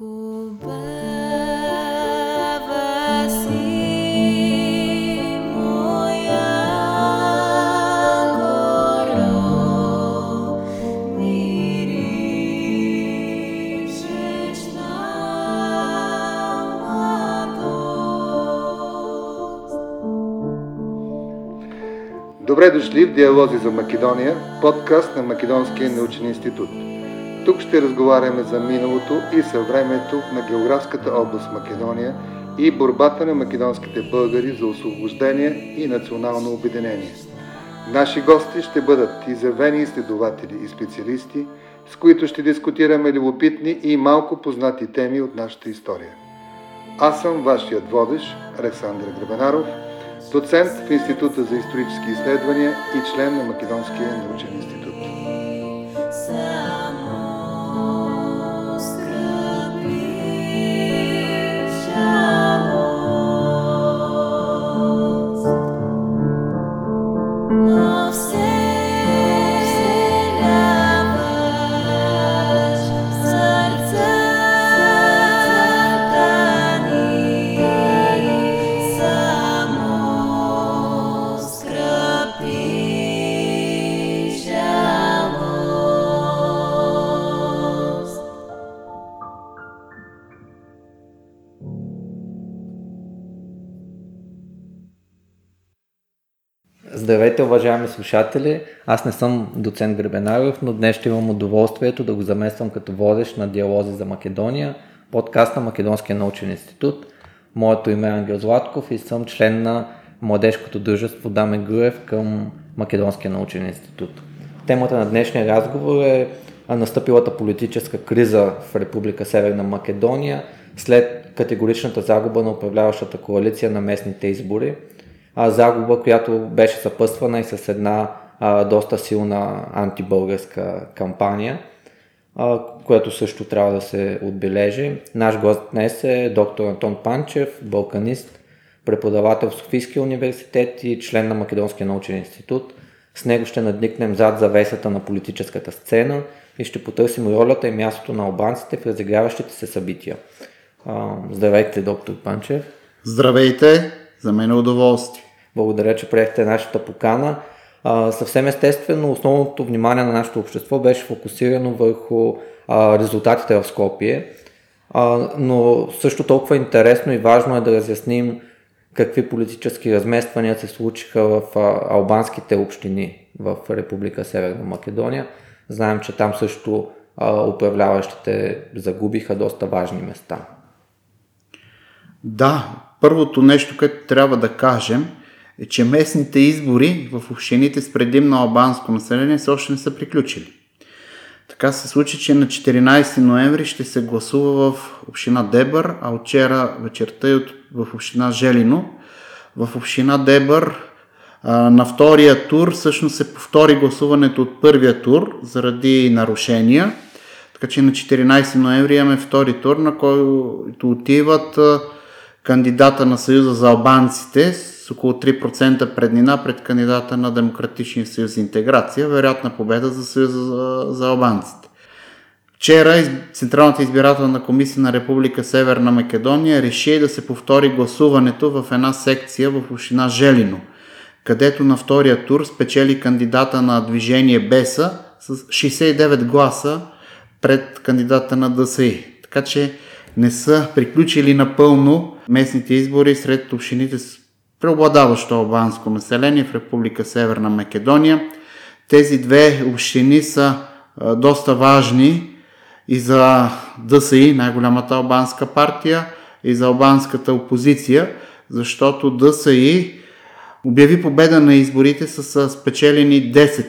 Добре дошли в Диалози за Македония, подкаст на Македонския научен институт. Тук ще разговаряме за миналото и съвремето на географската област Македония и борбата на македонските българи за освобождение и национално обединение. Наши гости ще бъдат изявени изследователи и специалисти, с които ще дискутираме любопитни и малко познати теми от нашата история. Аз съм вашият водещ, Александър Гребенаров – доцент в Института за исторически изследвания и член на Македонския научен институт. Здравейте, уважаеми слушатели! Аз не съм доцент Гребенаров, но днес ще имам удоволствието да го замествам като водещ на Диалози за Македония, подкаст на Македонския научен институт. Моето име е Ангел Златков и съм член на младежкото дружество Даме Груев към Македонския научен институт. Темата на днешния разговор е настъпилата политическа криза в Република Северна Македония след категоричната загуба на управляващата коалиция на местните избори – а, загуба, която беше съпъствана и с една а, доста силна антибългарска кампания, а, което също трябва да се отбележи. Наш гост днес е доктор Антон Панчев, балканист, преподавател в Софийския университет и член на Македонския научен институт. С него ще надникнем зад завесата на политическата сцена и ще потърсим ролята и мястото на албанците в разиграващите се събития. Здравейте, доктор Панчев. Здравейте, за мен е удоволствие. Благодаря, че приехте нашата покана. А, съвсем естествено, основното внимание на нашето общество беше фокусирано върху а, резултатите в Скопие, а, но също толкова интересно и важно е да разясним какви политически размествания се случиха в а, албанските общини в Република Северна Македония. Знаем, че там също а, управляващите загубиха доста важни места. Да, първото нещо, което трябва да кажем – е, че местните избори в общините с предимно албанско население все още не са приключили. Така се случи, че на 14 ноември ще се гласува в община Дебър, а вчера вечерта и в община Желино. В община Дебър на втория тур всъщност се повтори гласуването от първия тур заради нарушения. Така че на 14 ноември имаме втори тур, на който отиват кандидата на Съюза за албанците около 3% преднина пред кандидата на Демократичния съюз интеграция, вероятна победа за Съюза за, за албанците. Вчера Централната избирателна комисия на Република Северна Македония реши да се повтори гласуването в една секция в община Желино, където на втория тур спечели кандидата на движение Беса с 69 гласа пред кандидата на ДСИ. Така че не са приключили напълно местните избори сред общините с преобладаващо албанско население в Република Северна Македония. Тези две общини са доста важни и за ДСИ, най-голямата албанска партия, и за албанската опозиция, защото ДСИ обяви победа на изборите с спечелени 10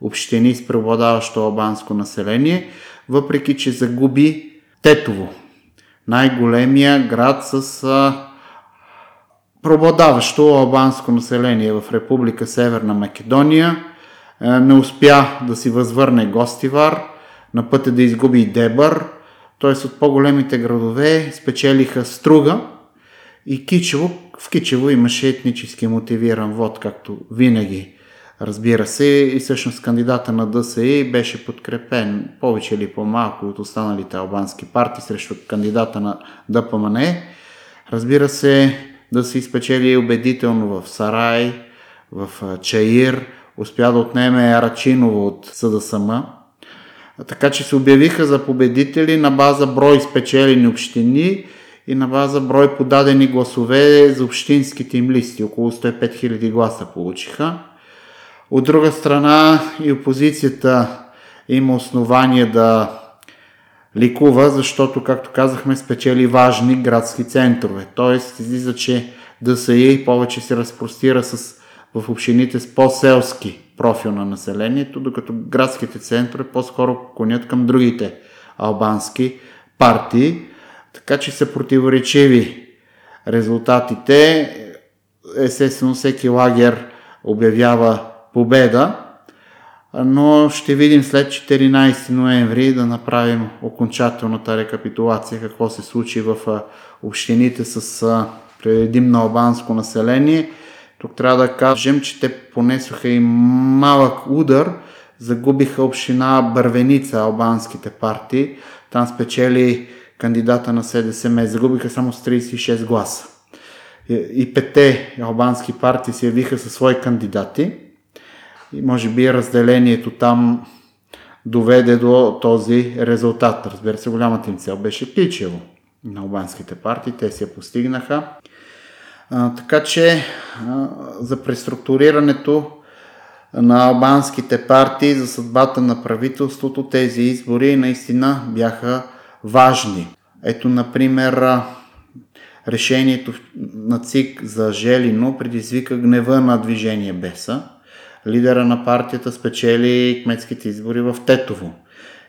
общини с преобладаващо албанско население, въпреки че загуби Тетово, най-големия град с преобладаващо албанско население в Република Северна Македония. Е, не успя да си възвърне Гостивар, на пътя да изгуби Дебър, т.е. от по-големите градове спечелиха Струга и Кичево. В Кичево имаше етнически мотивиран вод, както винаги разбира се, и всъщност кандидата на ДСИ беше подкрепен повече или по-малко от останалите албански партии срещу кандидата на ДПМН. Разбира се, да се изпечели убедително в Сарай, в Чаир, успя да отнеме Арачиново от СДСМ. Така че се обявиха за победители на база брой спечелени общини и на база брой подадени гласове за общинските им листи. Около 105 000 гласа получиха. От друга страна и опозицията има основание да ликува, защото, както казахме, спечели важни градски центрове. Тоест, излиза, че ДСИ повече се разпростира с, в общините с по-селски профил на населението, докато градските центрове по-скоро конят към другите албански партии. Така че са противоречиви резултатите. Естествено, всеки лагер обявява победа, но ще видим след 14 ноември да направим окончателната рекапитулация какво се случи в общините с предимно албанско население. Тук трябва да кажем, че те понесоха и малък удар, загубиха община Бървеница, албанските партии. Там спечели кандидата на СДСМ, загубиха само с 36 гласа. И пете албански партии се явиха със свои кандидати. И може би разделението там доведе до този резултат. Разбира се, голямата им цел беше Кичево на албанските партии. Те се постигнаха. А, така че а, за преструктурирането на албанските партии, за съдбата на правителството, тези избори наистина бяха важни. Ето, например, решението на ЦИК за Желино предизвика гнева на движение Беса. Лидера на партията спечели кметските избори в Тетово.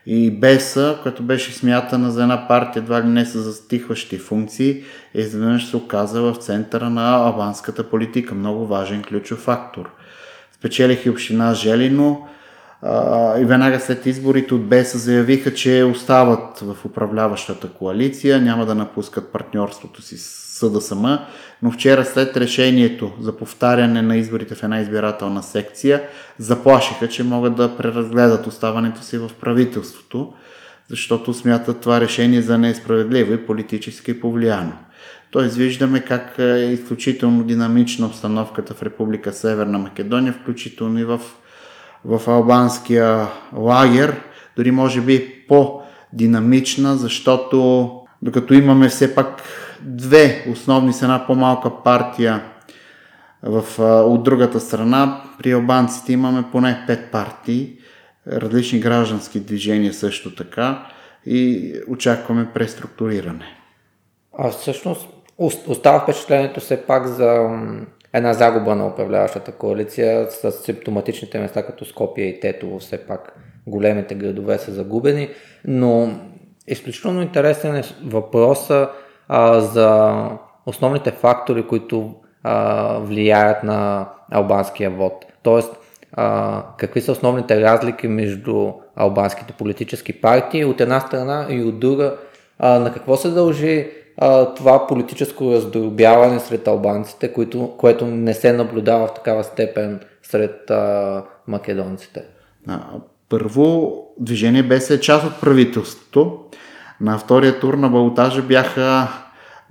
И Беса, която беше смятана за една партия, едва ли не са застихващи функции, изведнъж се оказа в центъра на албанската политика. Много важен ключов фактор. Спечелих и община Желино и веднага след изборите от Беса заявиха, че остават в управляващата коалиция, няма да напускат партньорството си с СДСМ, но вчера след решението за повтаряне на изборите в една избирателна секция, заплашиха, че могат да преразгледат оставането си в правителството, защото смятат това решение за несправедливо и политически повлияно. Тоест виждаме как е изключително динамична обстановката в Република Северна Македония, включително и в, в албанския лагер, дори може би по-динамична, защото докато имаме все пак две основни с една по-малка партия в, от другата страна. При албанците имаме поне пет партии, различни граждански движения също така и очакваме преструктуриране. А всъщност остава впечатлението все пак за една загуба на управляващата коалиция с симптоматичните места като Скопия и Тетово, все пак големите градове са загубени, но изключително интересен е въпроса а, за основните фактори, които а, влияят на албанския вод. Тоест, а, какви са основните разлики между албанските политически партии от една страна и от друга, а, на какво се дължи а, това политическо раздробяване сред албанците, което, което не се наблюдава в такава степен сред а, македонците? Първо, движение беше част от правителството. На втория тур на балотажа бяха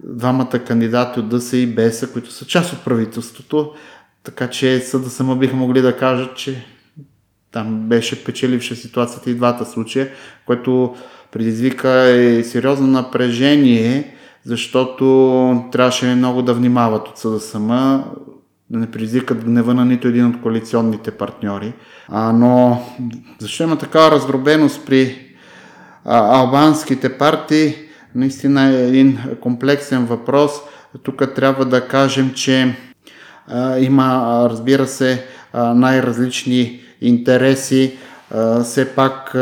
двамата кандидати от ДС и БЕСА, които са част от правителството, така че съда само биха могли да кажат, че там беше печеливша ситуацията и двата случая, което предизвика и сериозно напрежение, защото трябваше много да внимават от съда сама, да не предизвикат гнева на нито един от коалиционните партньори. А, но защо има такава раздробеност при а, албанските партии? Наистина е един комплексен въпрос. Тук трябва да кажем, че а, има, разбира се, а, най-различни интереси. А, все пак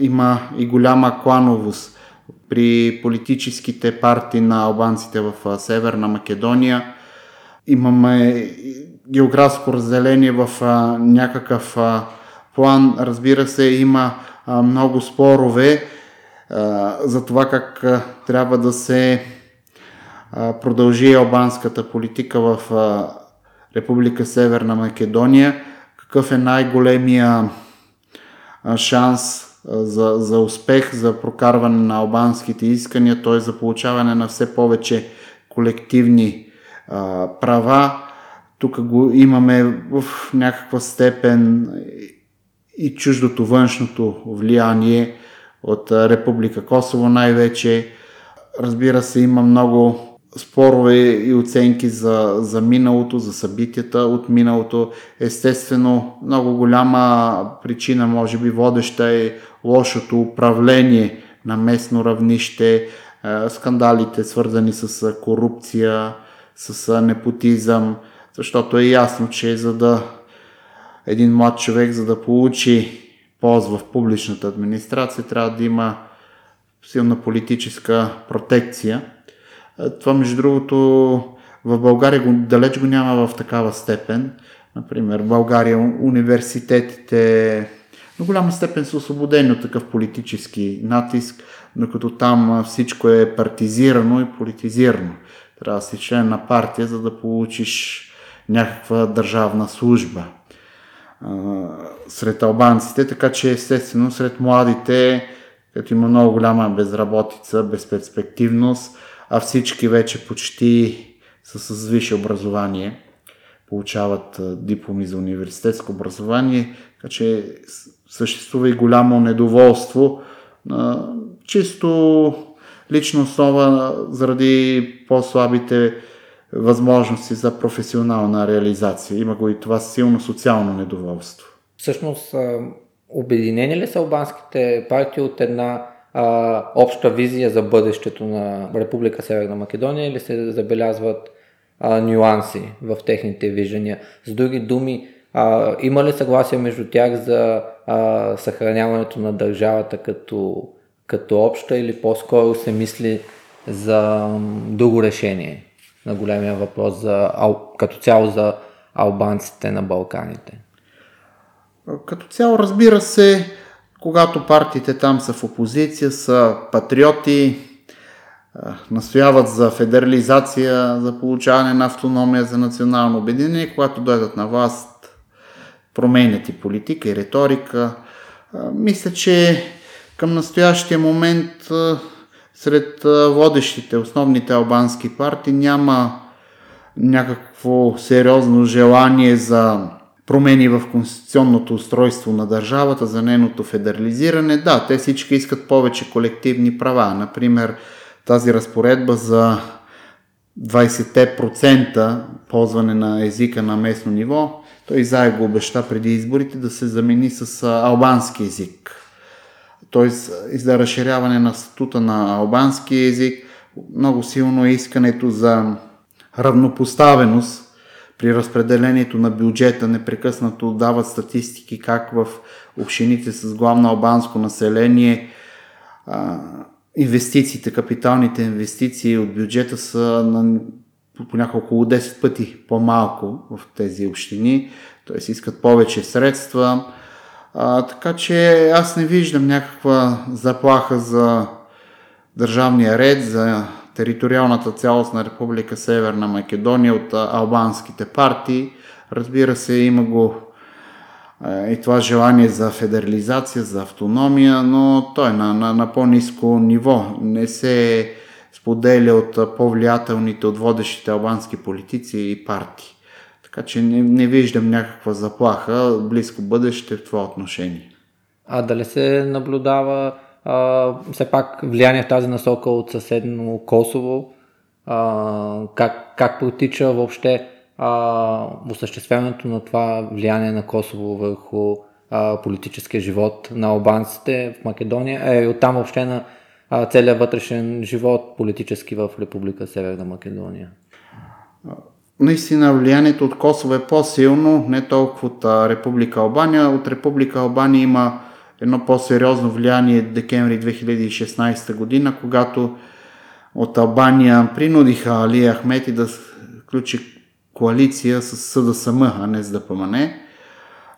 има и голяма клановост при политическите партии на албанците в Северна Македония. Имаме географско разделение в някакъв план. Разбира се, има много спорове за това как трябва да се продължи албанската политика в Република Северна Македония. какъв е най-големия шанс за, за успех, за прокарване на албанските искания, т.е. за получаване на все повече колективни а, права. Тук го имаме в някаква степен и чуждото външното влияние от Република Косово най-вече. Разбира се, има много спорове и оценки за, за миналото, за събитията от миналото. Естествено, много голяма причина, може би водеща е лошото управление на местно равнище, скандалите свързани с корупция, с непотизъм, защото е ясно, че за да един млад човек, за да получи ползва в публичната администрация, трябва да има силна политическа протекция. Това, между другото, в България го, далеч го няма в такава степен. Например, в България университетите до голяма степен са освободени от такъв политически натиск, докато там всичко е партизирано и политизирано. Трябва да си член на партия, за да получиш някаква държавна служба сред албанците, така че естествено сред младите, като има много голяма безработица, безперспективност, а всички вече почти са с висше образование, получават дипломи за университетско образование, така че съществува и голямо недоволство чисто лична основа заради по-слабите възможности за професионална реализация. Има го и това силно социално недоволство. Всъщност, обединени ли са албанските партии от една а, обща визия за бъдещето на Република Северна Македония или се забелязват а, нюанси в техните виждания? С други думи, а, има ли съгласие между тях за а, съхраняването на държавата като, като обща или по-скоро се мисли за друго решение на големия въпрос за, като цяло за албанците на Балканите? Като цяло, разбира се, когато партиите там са в опозиция, са патриоти, настояват за федерализация, за получаване на автономия, за национално обединение, когато дойдат на власт, променят и политика, и риторика. Мисля, че към настоящия момент сред водещите, основните албански партии няма някакво сериозно желание за промени в конституционното устройство на държавата, за нейното федерализиране. Да, те всички искат повече колективни права. Например, тази разпоредба за 20% ползване на езика на местно ниво, той заедно обеща преди изборите да се замени с албански език. Т.е. за разширяване на статута на албански език. Много силно е искането за равнопоставеност при разпределението на бюджета непрекъснато дават статистики как в общините с главно албанско население инвестициите, капиталните инвестиции от бюджета са на понякога около 10 пъти по-малко в тези общини, т.е. искат повече средства. А, така че аз не виждам някаква заплаха за държавния ред, за териториалната цялост на Република Северна Македония от албанските партии. Разбира се, има го и това желание за федерализация, за автономия, но той е на, на, на по-низко ниво. Не се споделя от по-влиятелните, от водещите албански политици и партии. Така че не, не виждам някаква заплаха близко бъдеще в това отношение. А дали се наблюдава а, все пак влияние в тази насока от съседно Косово? А, как, как протича въобще а, осъществяването на това влияние на Косово върху а, политическия живот на албанците в Македония, а и оттам въобще на а, целият вътрешен живот политически в Република Северна Македония? Наистина влиянието от Косово е по-силно, не толкова от Република Албания. От Република Албания има едно по-сериозно влияние декември 2016 година, когато от Албания принудиха Али Ахмети да включи коалиция с СДСМ, а не с ДПМН.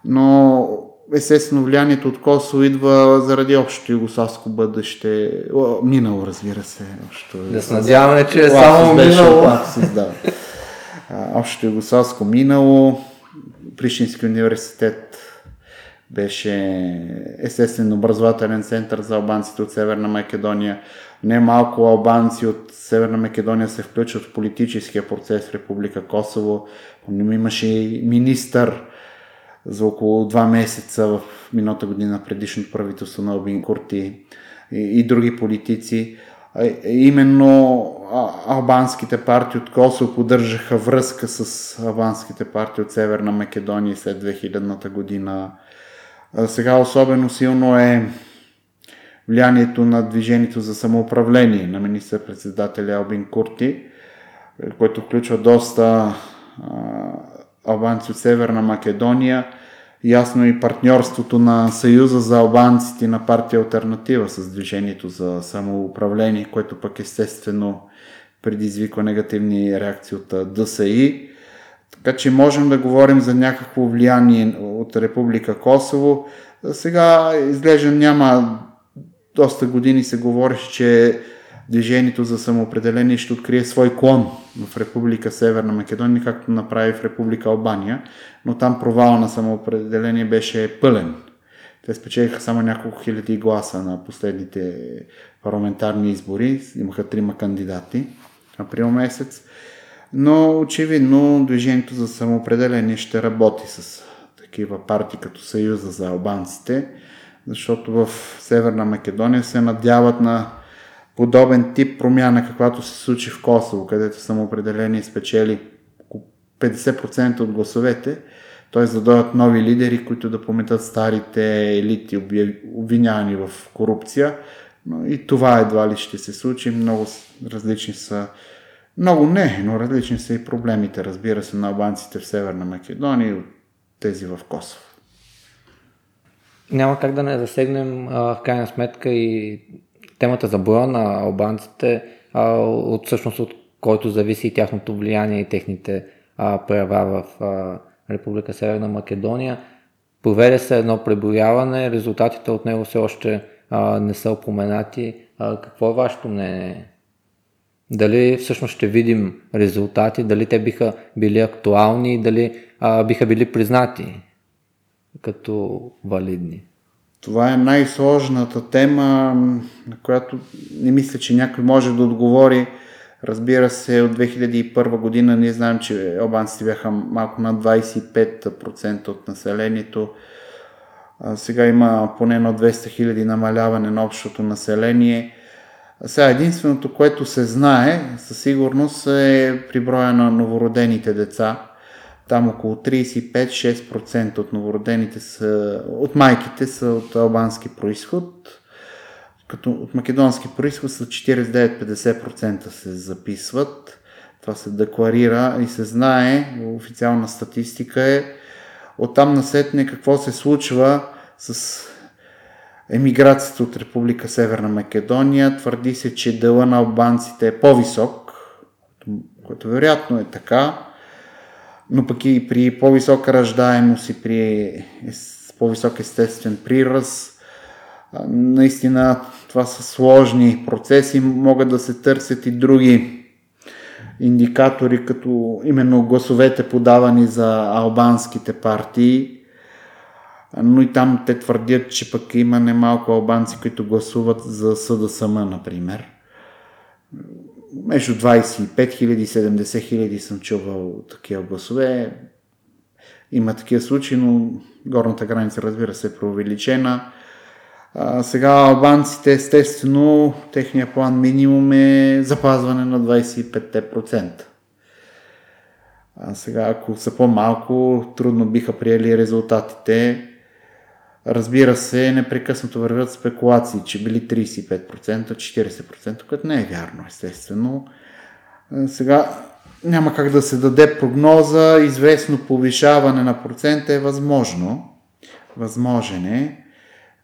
Но естествено влиянието от Косово идва заради общото югославско бъдеще. О, минало, разбира се. Общо... Да се надяваме, че е само минало. Общото югославско минало. Пришински университет беше естествен образователен център за албанците от Северна Македония. Немалко албанци от Северна Македония се включват в политическия процес в Република Косово. Имаше и министър за около два месеца в миналата година предишното правителство на Обин Курти и, и други политици. Именно албанските партии от Косово поддържаха връзка с албанските партии от Северна Македония след 2000-та година. Сега особено силно е влиянието на движението за самоуправление на министър-председателя Албин Курти, което включва доста албанци от Северна Македония, ясно и партньорството на Съюза за албанците на партия Альтернатива с движението за самоуправление, което пък естествено предизвиква негативни реакции от ДСИ. Така че можем да говорим за някакво влияние от Република Косово. Сега изглежда няма доста години се говореше, че движението за самоопределение ще открие свой клон в Република Северна Македония, както направи в Република Албания, но там провал на самоопределение беше пълен. Те спечелиха само няколко хиляди гласа на последните парламентарни избори. Имаха трима кандидати април месец. Но очевидно движението за самоопределение ще работи с такива партии като Съюза за албанците, защото в Северна Македония се надяват на подобен тип промяна, каквато се случи в Косово, където самоопределение спечели 50% от гласовете, т.е. да дойдат нови лидери, които да пометат старите елити, обвинявани в корупция. Но и това едва ли ще се случи. Много различни са много не, но различни са и проблемите, разбира се, на албанците в Северна Македония и от тези в Косово. Няма как да не засегнем а, в крайна сметка и темата за броя на албанците, а, от всъщност от който зависи и тяхното влияние и техните а, права в а, Република Северна Македония. Проведе се едно преброяване, резултатите от него все още а, не са упоменати. А, какво е вашето мнение? Дали всъщност ще видим резултати, дали те биха били актуални, дали а, биха били признати като валидни? Това е най-сложната тема, на която не мисля, че някой може да отговори. Разбира се, от 2001 година ние знаем, че албанците бяха малко над 25% от населението. Сега има поне на 200 хиляди намаляване на общото население. Сега единственото, което се знае със сигурност е при броя на новородените деца. Там около 35-6% от новородените са, от майките са от албански происход, като от македонски происход са 49-50% се записват. Това се декларира и се знае, официална статистика е. Оттам насетне какво се случва с емиграцията от Република Северна Македония. Твърди се, че дела на албанците е по-висок, което вероятно е така, но пък и при по-висока раждаемост и при по-висок естествен прираз, наистина това са сложни процеси, могат да се търсят и други индикатори, като именно гласовете подавани за албанските партии, но и там те твърдят, че пък има немалко албанци, които гласуват за СДСМ, например. Между 25 000 и 70 000 съм чувал такива гласове. Има такива случаи, но горната граница, разбира се, е преувеличена. Сега албанците, естествено, техния план минимум е запазване на 25%. А сега, ако са по-малко, трудно биха приели резултатите. Разбира се, непрекъснато вървят спекулации, че били 35%, 40%, което не е вярно, естествено. Сега няма как да се даде прогноза, известно повишаване на процента е възможно. Възможен е,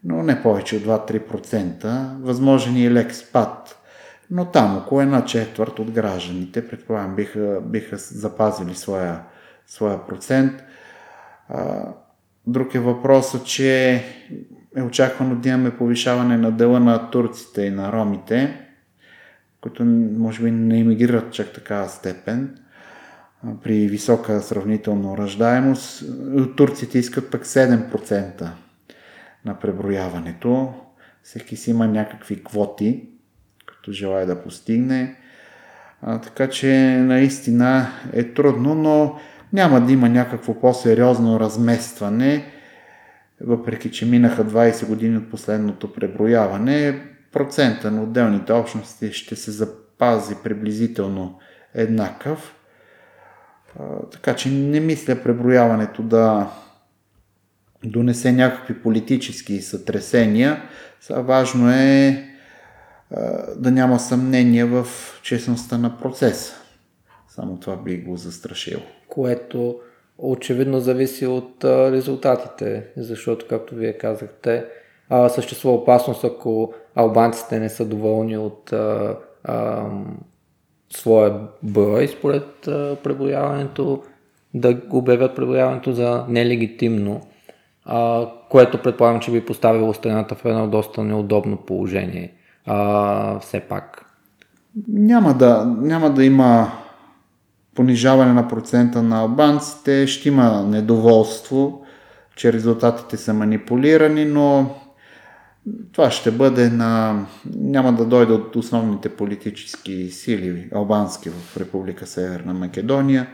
но не повече от 2-3%. Възможен и лек спад. Но там около една четвърт от гражданите, предполагам, биха, биха запазили своя, своя процент. Друг е въпросът, че е очаквано да имаме повишаване на дела на турците и на ромите, които може би не иммигрират чак такава степен. при висока сравнително ръждаемост. Турците искат пък 7% на преброяването. Всеки си има някакви квоти, като желая да постигне. А, така че наистина е трудно, но няма да има някакво по-сериозно разместване, въпреки че минаха 20 години от последното преброяване, процента на отделните общности ще се запази приблизително еднакъв. Така че не мисля преброяването да донесе някакви политически сътресения. Важно е да няма съмнение в честността на процеса. Само това би го застрашило. Което очевидно зависи от резултатите, защото, както вие казахте, съществува опасност, ако албанците не са доволни от а, а, своя брой според преброяването, да обявят преброяването за нелегитимно, а, което предполагам, че би поставило страната в едно доста неудобно положение. А, все пак. Няма да, няма да има понижаване на процента на албанците, ще има недоволство, че резултатите са манипулирани, но това ще бъде на... няма да дойде от основните политически сили албански в Република Северна Македония.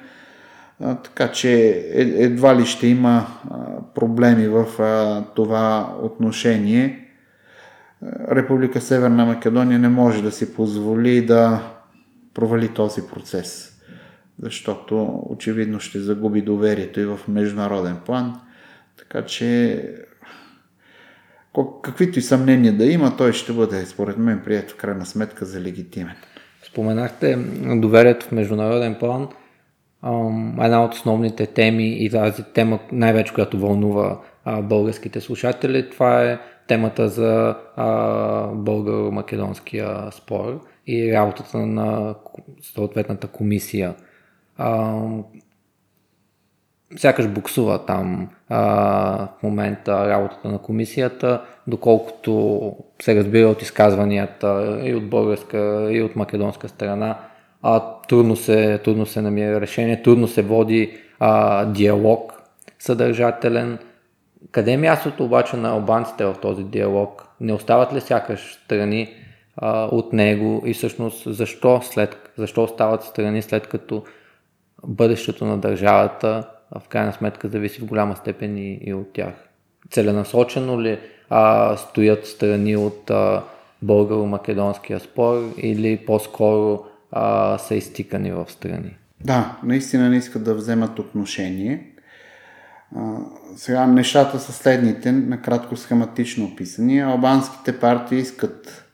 Така че е, едва ли ще има проблеми в това отношение. Република Северна Македония не може да си позволи да провали този процес, защото очевидно ще загуби доверието и в международен план. Така че каквито и съмнения да има, той ще бъде, според мен, прият в крайна сметка за легитимен. Споменахте доверието в международен план. Една от основните теми и тази тема, най-вече която вълнува българските слушатели, това е темата за българо-македонския спор и работата на съответната комисия. Сякаш буксува там а, в момента работата на комисията, доколкото се разбира от изказванията и от българска, и от македонска страна, а, трудно, се, трудно се намира решение, трудно се води а, диалог съдържателен. Къде е мястото обаче на албанците в този диалог? Не остават ли сякаш страни а, от него и всъщност защо, след, защо остават страни след като бъдещето на държавата в крайна сметка зависи в голяма степен и, и от тях. Целенасочено ли а, стоят страни от българо-македонския спор или по-скоро а, са изтикани в страни? Да, наистина не искат да вземат отношение. А, сега нещата са следните, накратко схематично описани. Албанските партии искат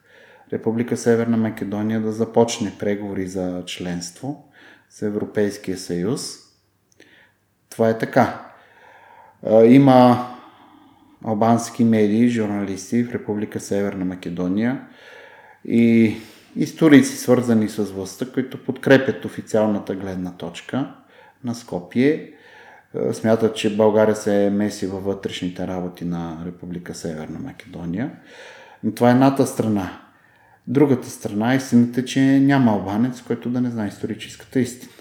Република Северна Македония да започне преговори за членство с Европейския съюз – това е така. Има албански медии, журналисти в Република Северна Македония и историци, свързани с властта, които подкрепят официалната гледна точка на Скопие. Смятат, че България се е меси във вътрешните работи на Република Северна Македония. Но това е едната страна. Другата страна истината е, че няма албанец, който да не знае историческата истина.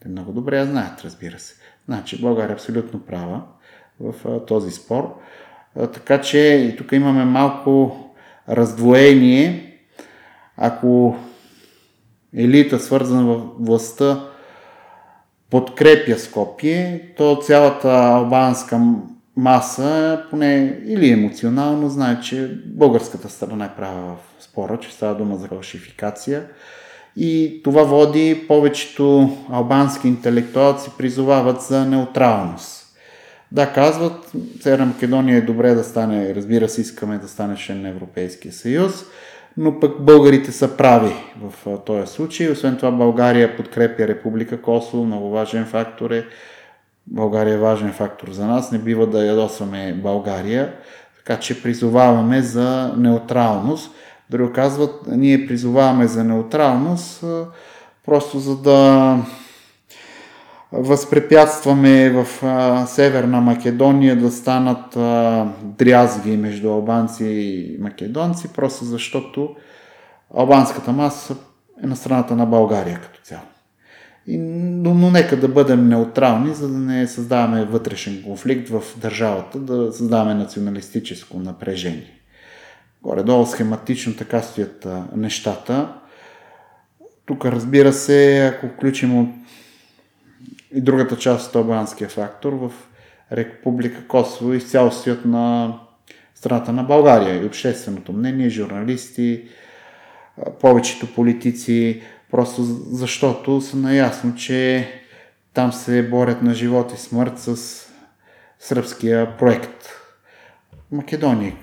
Те много добре я знаят, разбира се. Значи България е абсолютно права в този спор. Така че и тук имаме малко раздвоение. Ако елита, свързана в властта, подкрепя Скопие, то цялата албанска маса, поне или емоционално, знае, че българската страна е права в спора, че става дума за фалшификация и това води повечето албански интелектуалци призовават за неутралност. Да, казват, Северна Македония е добре да стане, разбира се, искаме да стане член на Европейския съюз, но пък българите са прави в този случай. Освен това България подкрепя Република Косово, много важен фактор е. България е важен фактор за нас, не бива да ядосваме България, така че призоваваме за неутралност. Дори казват, ние призоваваме за неутралност, просто за да възпрепятстваме в Северна Македония да станат дрязги между албанци и македонци, просто защото албанската маса е на страната на България като цяло. И, но, но нека да бъдем неутрални, за да не създаваме вътрешен конфликт в държавата, да създаваме националистическо напрежение. Горе-долу схематично така стоят нещата. Тук разбира се, ако включим и другата част от албанския фактор, в Република Косово изцяло стоят на страната на България и общественото мнение, журналисти, повечето политици, просто защото са наясно, че там се борят на живот и смърт с сръбския проект. Македония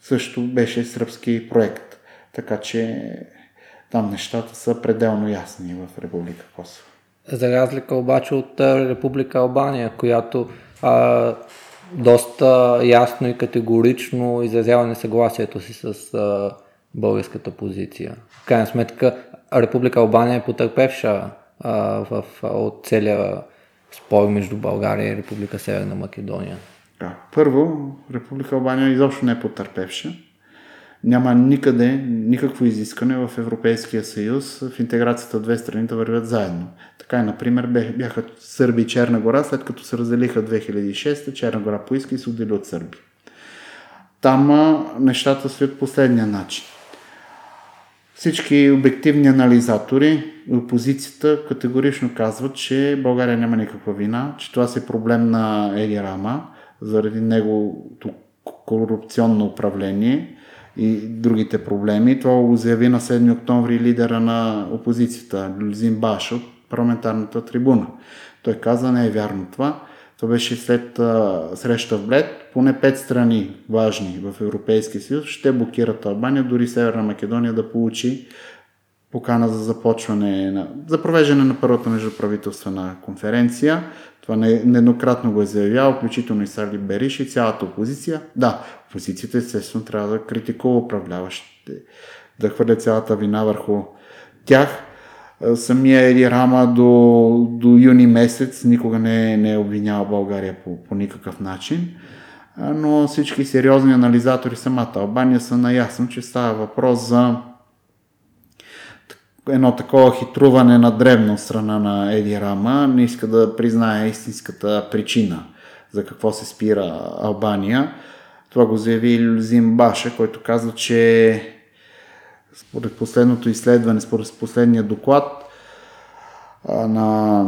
също беше сръбски проект, така че там нещата са пределно ясни в Република Косово. За разлика обаче от Република Албания, която а, доста ясно и категорично изразява несъгласието си с а, българската позиция. В крайна сметка Република Албания е потърпевша а, в, от целия спор между България и Република Северна Македония. Да. Първо, Република Албания изобщо не е потърпевша. Няма никъде никакво изискане в Европейския съюз в интеграцията две страни да вървят заедно. Така и, например, бяха Сърби и Черна гора, след като се разделиха 2006, Черна гора поиска и се отдели от Сърби. Там нещата стоят последния начин. Всички обективни анализатори и опозицията категорично казват, че България няма никаква вина, че това си проблем на Ели Рама заради неговото корупционно управление и другите проблеми. Това го заяви на 7 октомври лидера на опозицията, Люзин Баш от парламентарната трибуна. Той каза, не е вярно това. Това беше след а, среща в Блед. Поне пет страни важни в Европейския съюз ще блокират Албания, дори Северна Македония да получи покана за започване на, за провеждане на първата междуправителствена конференция. Това не, нееднократно го е заявял, включително и Сарли Бериш и цялата опозиция. Да, опозицията естествено трябва да критикува управляващите, да хвърля цялата вина върху тях. Самия Еди Рама до, до юни месец никога не, не е обвинял България по, по никакъв начин. Но всички сериозни анализатори самата Албания са наясно, че става въпрос за едно такова хитруване на древно страна на Еди Рама, не иска да признае истинската причина за какво се спира Албания. Това го заяви Люзин Баша, който казва, че според последното изследване, според последния доклад на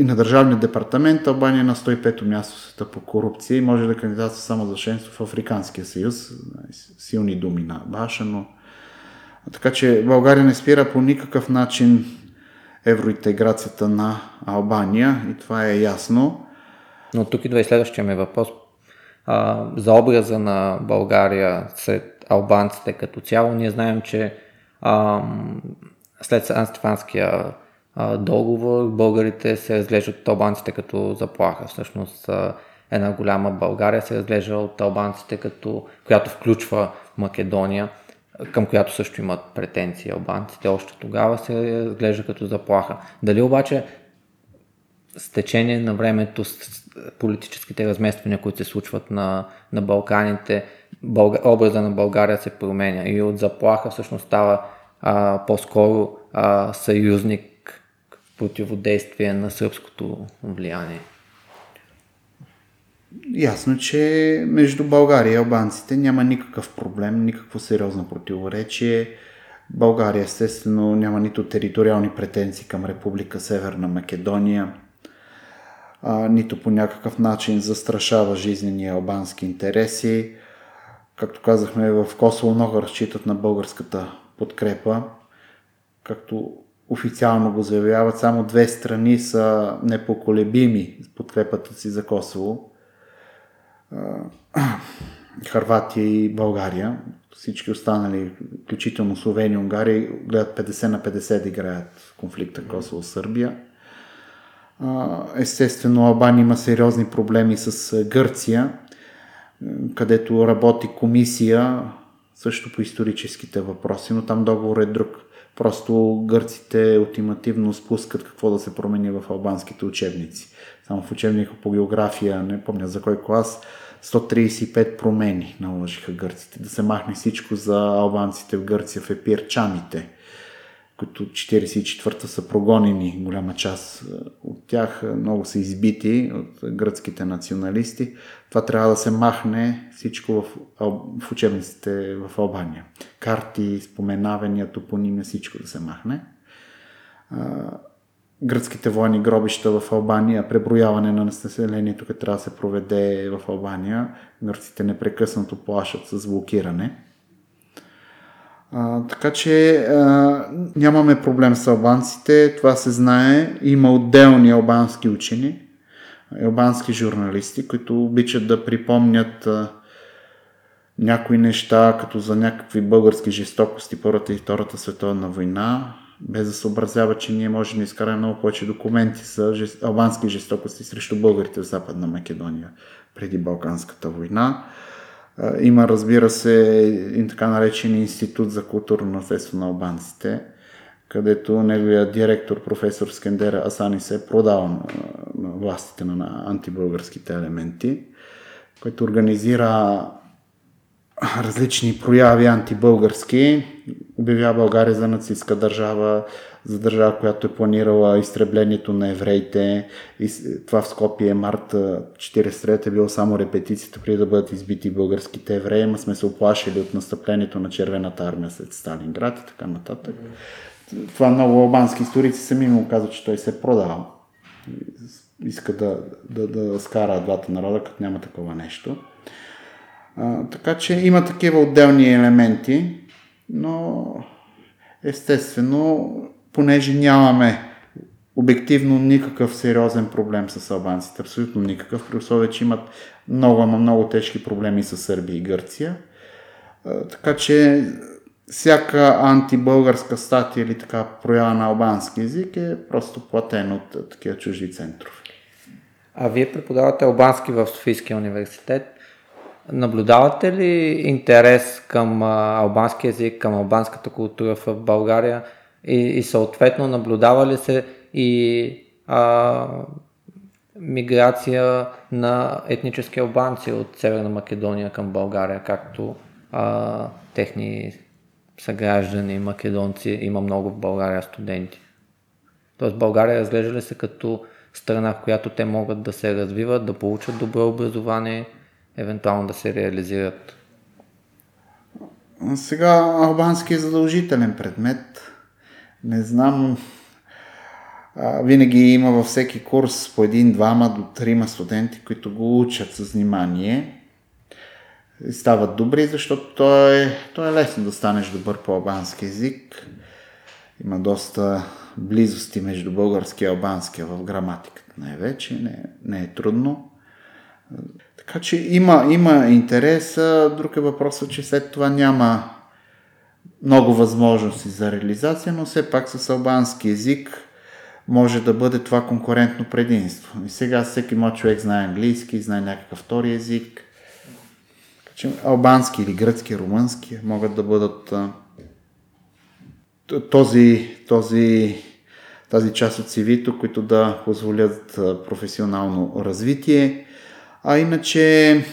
и на Държавния департамент Албания е на 105-то място света по корупция и може да кандидатства само за членство в Африканския съюз. Силни думи на Баша, но така че България не спира по никакъв начин евроинтеграцията на Албания и това е ясно. Но тук идва и следващия ми въпрос. А, за образа на България сред албанците като цяло, ние знаем, че а, след Сан-Стефанския договор българите се разглеждат от албанците като заплаха. Всъщност една голяма България се разглежда от албанците като, която включва Македония към която също имат претенции албанците, още тогава се разглежда като заплаха. Дали обаче с течение на времето, с политическите размествания, които се случват на, на Балканите, Бълга, образа на България се променя и от заплаха всъщност става а, по-скоро а, съюзник противодействие на сръбското влияние. Ясно, че между България и албанците няма никакъв проблем, никакво сериозно противоречие. България естествено няма нито териториални претенции към Република Северна Македония, а, нито по някакъв начин застрашава жизнени албански интереси. Както казахме, в Косово много разчитат на българската подкрепа, както официално го заявяват. Само две страни са непоколебими с подкрепата си за Косово Харватия и България. Всички останали, включително Словения и Унгария, гледат 50 на 50 да играят в конфликта Косово-Сърбия. Естествено, Албания има сериозни проблеми с Гърция, където работи комисия също по историческите въпроси, но там договор е друг. Просто гърците ултимативно спускат какво да се промени в албанските учебници. Само в учебника по география, не помня за кой клас, 135 промени наложиха гърците. Да се махне всичко за албанците в Гърция в епирчаните, които 44-та са прогонени, голяма част от тях много са избити от гръцките националисти. Това трябва да се махне всичко в, в учебниците в Албания. Карти, споменавания, топонимия, всичко да се махне. Гръцките военни гробища в Албания, преброяване на населението, като трябва да се проведе в Албания. Гърците непрекъснато плашат с блокиране а, така че а, нямаме проблем с албанците, това се знае. Има отделни албански учени, албански журналисти, които обичат да припомнят а, някои неща, като за някакви български жестокости Първата и Втората световна война, без да съобразява, че ние можем да изкараме много повече документи за жест... албански жестокости срещу българите в Западна Македония преди Балканската война. Има, разбира се, и така наречен Институт за културно наследство на албанците, където неговия директор, професор Скендера Асани, се е продава на, на властите на антибългарските елементи, който организира различни прояви антибългарски, обявява България за нацистска държава, за държава, която е планирала изтреблението на евреите. И това в Скопие март 43 е било само репетицията преди да бъдат избити българските евреи, ма сме се оплашили от настъплението на червената армия след Сталинград и така нататък. Това много албански историци сами му казват, че той се е продал. Иска да, да, да скара двата народа, като няма такова нещо. Така че има такива отделни елементи, но естествено понеже нямаме обективно никакъв сериозен проблем с албанците, абсолютно никакъв, при условие, че имат много, ама много тежки проблеми с Сърбия и Гърция. Така че всяка антибългарска статия или така проява на албански язик е просто платена от такива чужди центрове. А вие преподавате албански в Софийския университет. Наблюдавате ли интерес към албански язик, към албанската култура в България? И, и съответно наблюдава ли се и а, миграция на етнически албанци от Северна Македония към България, както а, техни съграждани македонци, има много в България студенти. Тоест България разглежда ли се като страна, в която те могат да се развиват, да получат добро образование, евентуално да се реализират? Сега албански е задължителен предмет не знам, а, винаги има във всеки курс по един, двама до трима студенти, които го учат с внимание и стават добри, защото то е, то е лесно да станеш добър по албански язик. Има доста близости между български и албанския в граматиката най-вече, не, не е трудно. Така че има, има интерес, друг е въпросът, че след това няма много възможности за реализация, но все пак с албански язик може да бъде това конкурентно предимство. И сега всеки мой човек знае английски, знае някакъв втори език. Че албански или гръцки, румънски могат да бъдат този, този, тази част от CV-то, които да позволят професионално развитие. А иначе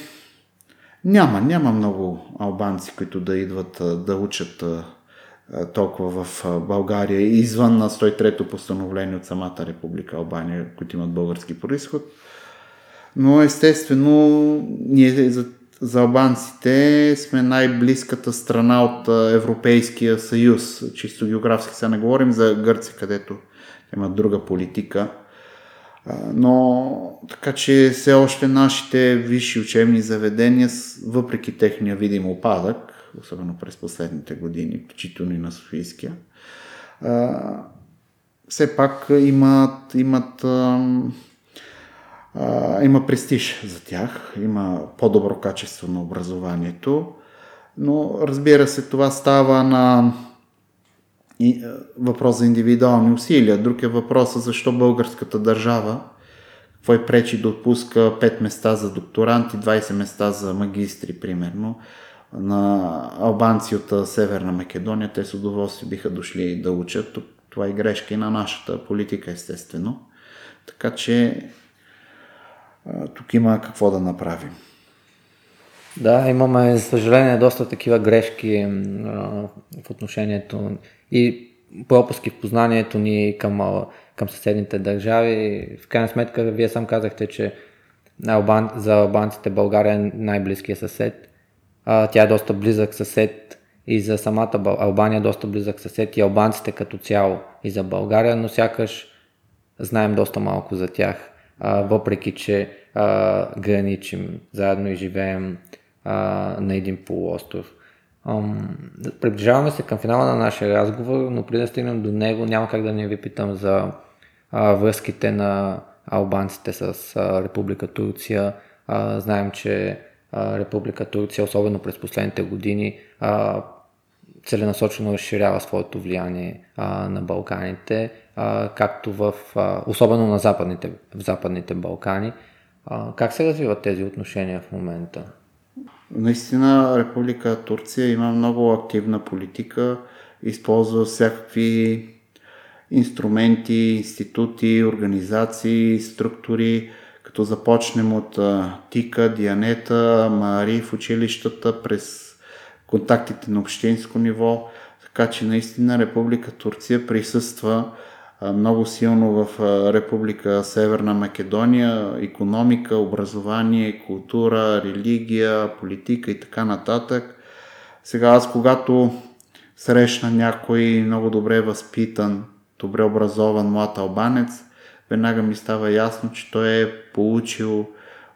няма, няма много албанци, които да идват да учат толкова в България, извън на 103-то постановление от самата република Албания, които имат български происход. Но естествено, ние за, за албанците сме най-близката страна от Европейския съюз. Чисто географски сега не говорим за Гърция, където имат друга политика но така че все още нашите висши учебни заведения, въпреки техния видим опадък, особено през последните години, включително и на Софийския, все пак имат, имат има престиж за тях, има по-добро качество на образованието, но разбира се, това става на и, е, въпрос за индивидуални усилия. Друг е въпросът защо българската държава какво е пречи да отпуска 5 места за докторанти, 20 места за магистри, примерно, на албанци от Северна Македония. Те с удоволствие биха дошли да учат. Това е грешка и на нашата политика, естествено. Така че тук има какво да направим. Да, имаме, за съжаление, доста такива грешки а, в отношението и пропуски в познанието ни към, към съседните държави. В крайна сметка, вие сам казахте, че Албан, за албанците България е най-близкия съсед. А, тя е доста близък съсед и за самата Албания е доста близък съсед и албанците като цяло и за България, но сякаш знаем доста малко за тях, а, въпреки че а, граничим заедно и живеем а, на един полуостров. Приближаваме се към финала на нашия разговор, но преди да стигнем до него, няма как да не ви питам за а, връзките на албанците с а, Република Турция. А, знаем, че а, Република Турция, особено през последните години, а, целенасочено разширява своето влияние а, на Балканите, а, както в, а, особено на западните, в Западните Балкани. А, как се развиват тези отношения в момента? Наистина Република Турция има много активна политика, използва всякакви инструменти, институти, организации, структури, като започнем от ТИКА, Дианета, Мари в училищата, през контактите на общинско ниво, така че наистина Република Турция присъства много силно в Република Северна Македония, економика, образование, култура, религия, политика и така нататък. Сега аз, когато срещна някой много добре възпитан, добре образован млад албанец, веднага ми става ясно, че той е получил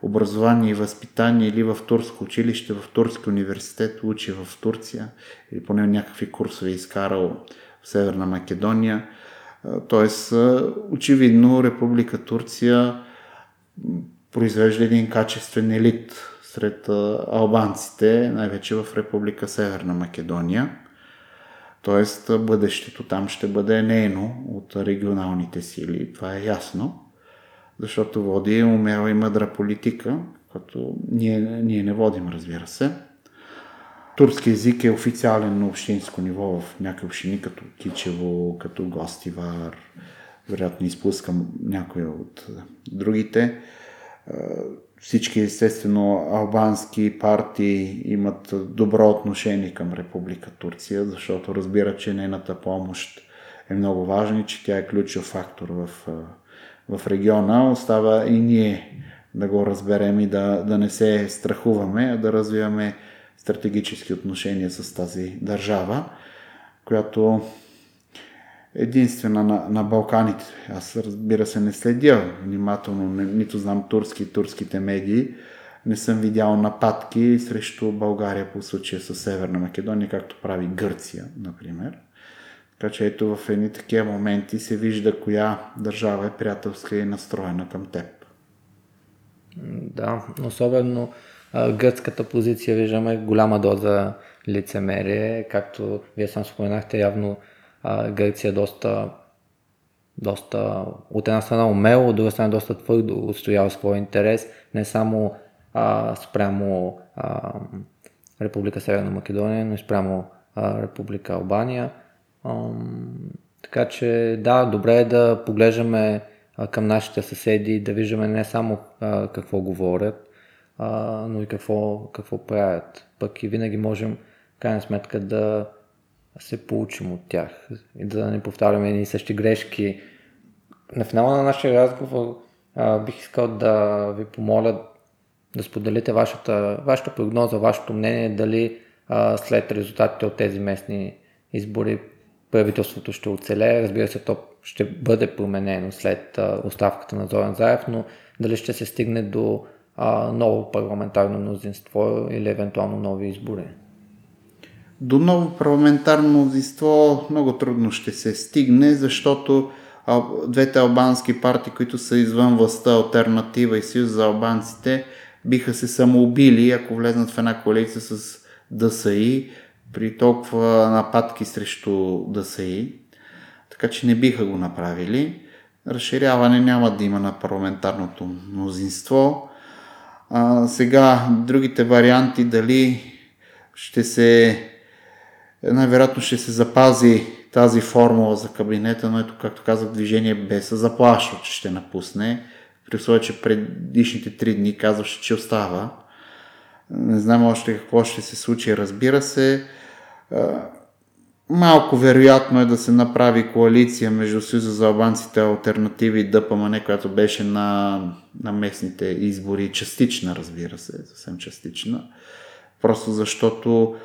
образование и възпитание или в турско училище, в турски университет, учи в Турция или поне някакви курсове изкарал в Северна Македония – Тоест, очевидно Република Турция произвежда един качествен елит сред албанците, най-вече в Република Северна Македония. Тоест, бъдещето там ще бъде нейно от регионалните сили. Това е ясно, защото води умела и мъдра политика, като ние, ние не водим, разбира се турски език е официален на общинско ниво в някои общини, като Кичево, като Гостивар. Вероятно изпускам някои от другите. Всички, естествено, албански партии имат добро отношение към Република Турция, защото разбират, че нейната помощ е много важна и че тя е ключов фактор в, в региона. Остава и ние да го разберем и да, да не се страхуваме, а да развиваме стратегически отношения с тази държава, която единствена на, на Балканите. Аз разбира се не следя внимателно, не, нито знам турски турските медии, не съм видял нападки срещу България по случая с Северна Македония, както прави Гърция, например. Така че ето в едни такива моменти се вижда коя държава е приятелска и настроена към теб. Да, особено гръцката позиция виждаме голяма доза лицемерие, както вие сам споменахте, явно Гърция доста, доста от една страна умело, от друга страна доста твърдо отстоява своя интерес, не само а, спрямо а, Република Северна Македония, но и спрямо а, Република Албания. А, така че да, добре е да поглеждаме към нашите съседи, да виждаме не само а, какво говорят, а, но и какво, какво правят. Пък и винаги можем, в крайна сметка, да се получим от тях и да не повтаряме едни същи грешки. На финала на нашия разговор а, бих искал да ви помоля да споделите вашата, вашата прогноза, вашето мнение, дали а, след резултатите от тези местни избори правителството ще оцелее. Разбира се, то ще бъде променено след а, оставката на Зоран Заев, но дали ще се стигне до а, ново парламентарно мнозинство или евентуално нови избори? До ново парламентарно мнозинство много трудно ще се стигне, защото двете албански партии, които са извън властта, Альтернатива и Съюз за албанците, биха се самоубили, ако влезнат в една коалиция с ДСИ, при толкова нападки срещу ДСИ. Така че не биха го направили. Разширяване няма да има на парламентарното мнозинство. А, сега, другите варианти, дали ще се, най-вероятно ще се запази тази формула за кабинета, но ето, както казах, движение без заплашва, че ще напусне. При условие, че предишните три дни казваше, че остава. Не знам още какво ще се случи, разбира се. Малко вероятно е да се направи коалиция между Съюза за албанците альтернативи и ДПМН, която беше на, на местните избори, частична, разбира се, съвсем частична. Просто защото,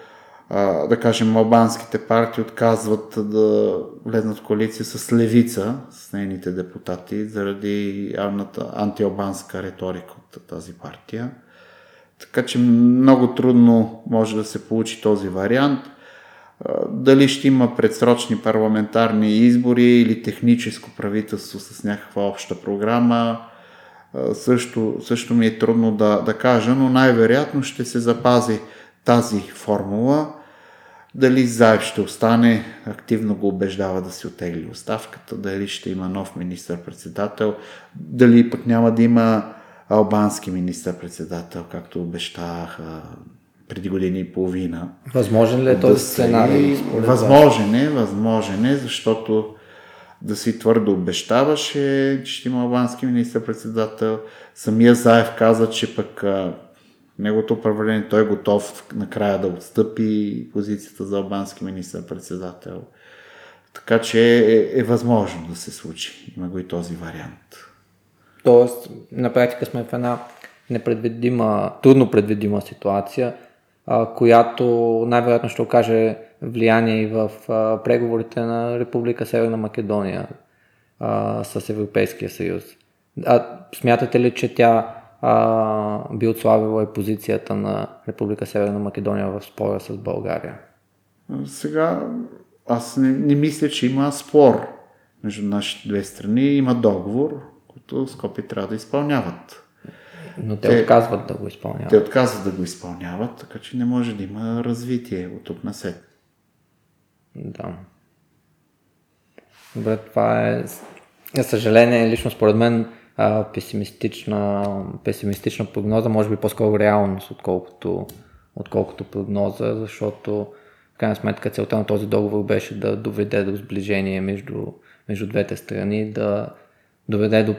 да кажем, албанските партии отказват да влезнат в коалиция с левица, с нейните депутати, заради антиалбанска риторика от тази партия. Така че много трудно може да се получи този вариант – дали ще има предсрочни парламентарни избори или техническо правителство с някаква обща програма, също, също ми е трудно да, да кажа, но най-вероятно ще се запази тази формула. Дали Заев ще остане, активно го убеждава да си отегли оставката, дали ще има нов министър-председател, дали пък няма да има албански министър-председател, както обещаха преди години и половина. Възможен ли е този да сценарий? Възможен е, възможен е, защото да си твърдо обещаваше, че ще има албански министър-председател. Самия Заев каза, че пък а, неговото управление, той е готов накрая да отстъпи позицията за албански министър-председател. Така че е, е възможно да се случи. Има го и този вариант. Тоест, на практика сме в една непредвидима, трудно предвидима ситуация – която най-вероятно ще окаже влияние и в преговорите на Република Северна Македония с Европейския съюз. А смятате ли, че тя а, би отслабила и позицията на Република Северна Македония в спора с България? Сега аз не, не мисля, че има спор между нашите две страни. Има договор, който Скопи трябва да изпълняват. Но те, те отказват да го изпълняват. Те отказват да го изпълняват, така че не може да има развитие от тук на след. Да. Добре, това е, за съжаление, лично според мен, песимистична, песимистична прогноза, може би по-скоро реалност, отколкото, отколкото прогноза, защото в крайна сметка целта на този договор беше да доведе до сближение между, между двете страни, да доведе до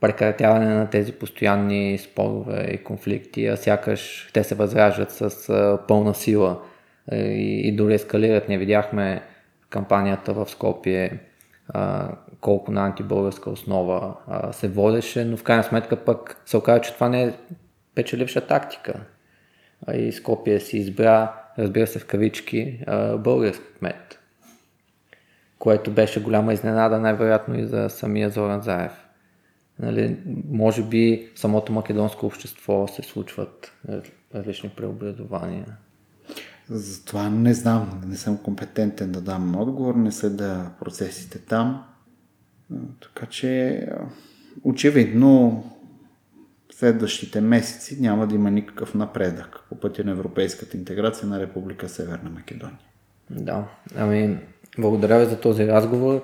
прекратяване на тези постоянни спорове и конфликти, а сякаш те се възраждат с пълна сила и, и дори ескалират. Не видяхме кампанията в Скопие колко на антибългарска основа се водеше, но в крайна сметка пък се оказа, че това не е печеливша тактика. И Скопие си избра, разбира се в кавички, български кмет, което беше голяма изненада, най-вероятно и за самия Зоран Заев. Нали, може би в самото македонско общество се случват различни преобразования. Затова не знам, не съм компетентен да дам отговор, не следа процесите там. Така че очевидно следващите месеци няма да има никакъв напредък по пътя на европейската интеграция на Република Северна Македония. Да, ами благодаря ви за този разговор.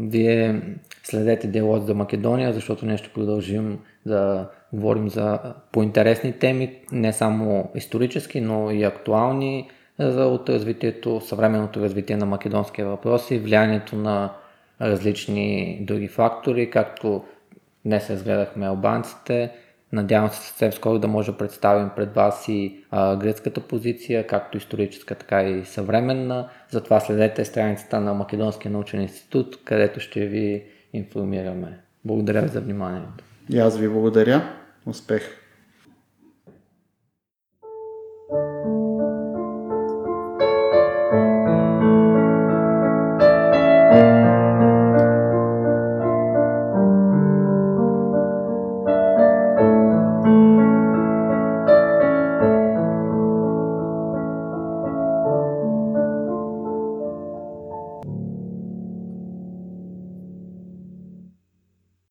Вие следете диалог за Македония, защото ние ще продължим да говорим за по-интересни теми, не само исторически, но и актуални за от развитието, съвременното развитие на македонския въпрос и влиянието на различни други фактори, както днес разгледахме албанците, Надявам се съвсем скоро да може да представим пред вас и а, гръцката позиция, както историческа, така и съвременна. Затова следете страницата на Македонския научен институт, където ще ви информираме. Благодаря ви за вниманието. И аз ви благодаря. Успех!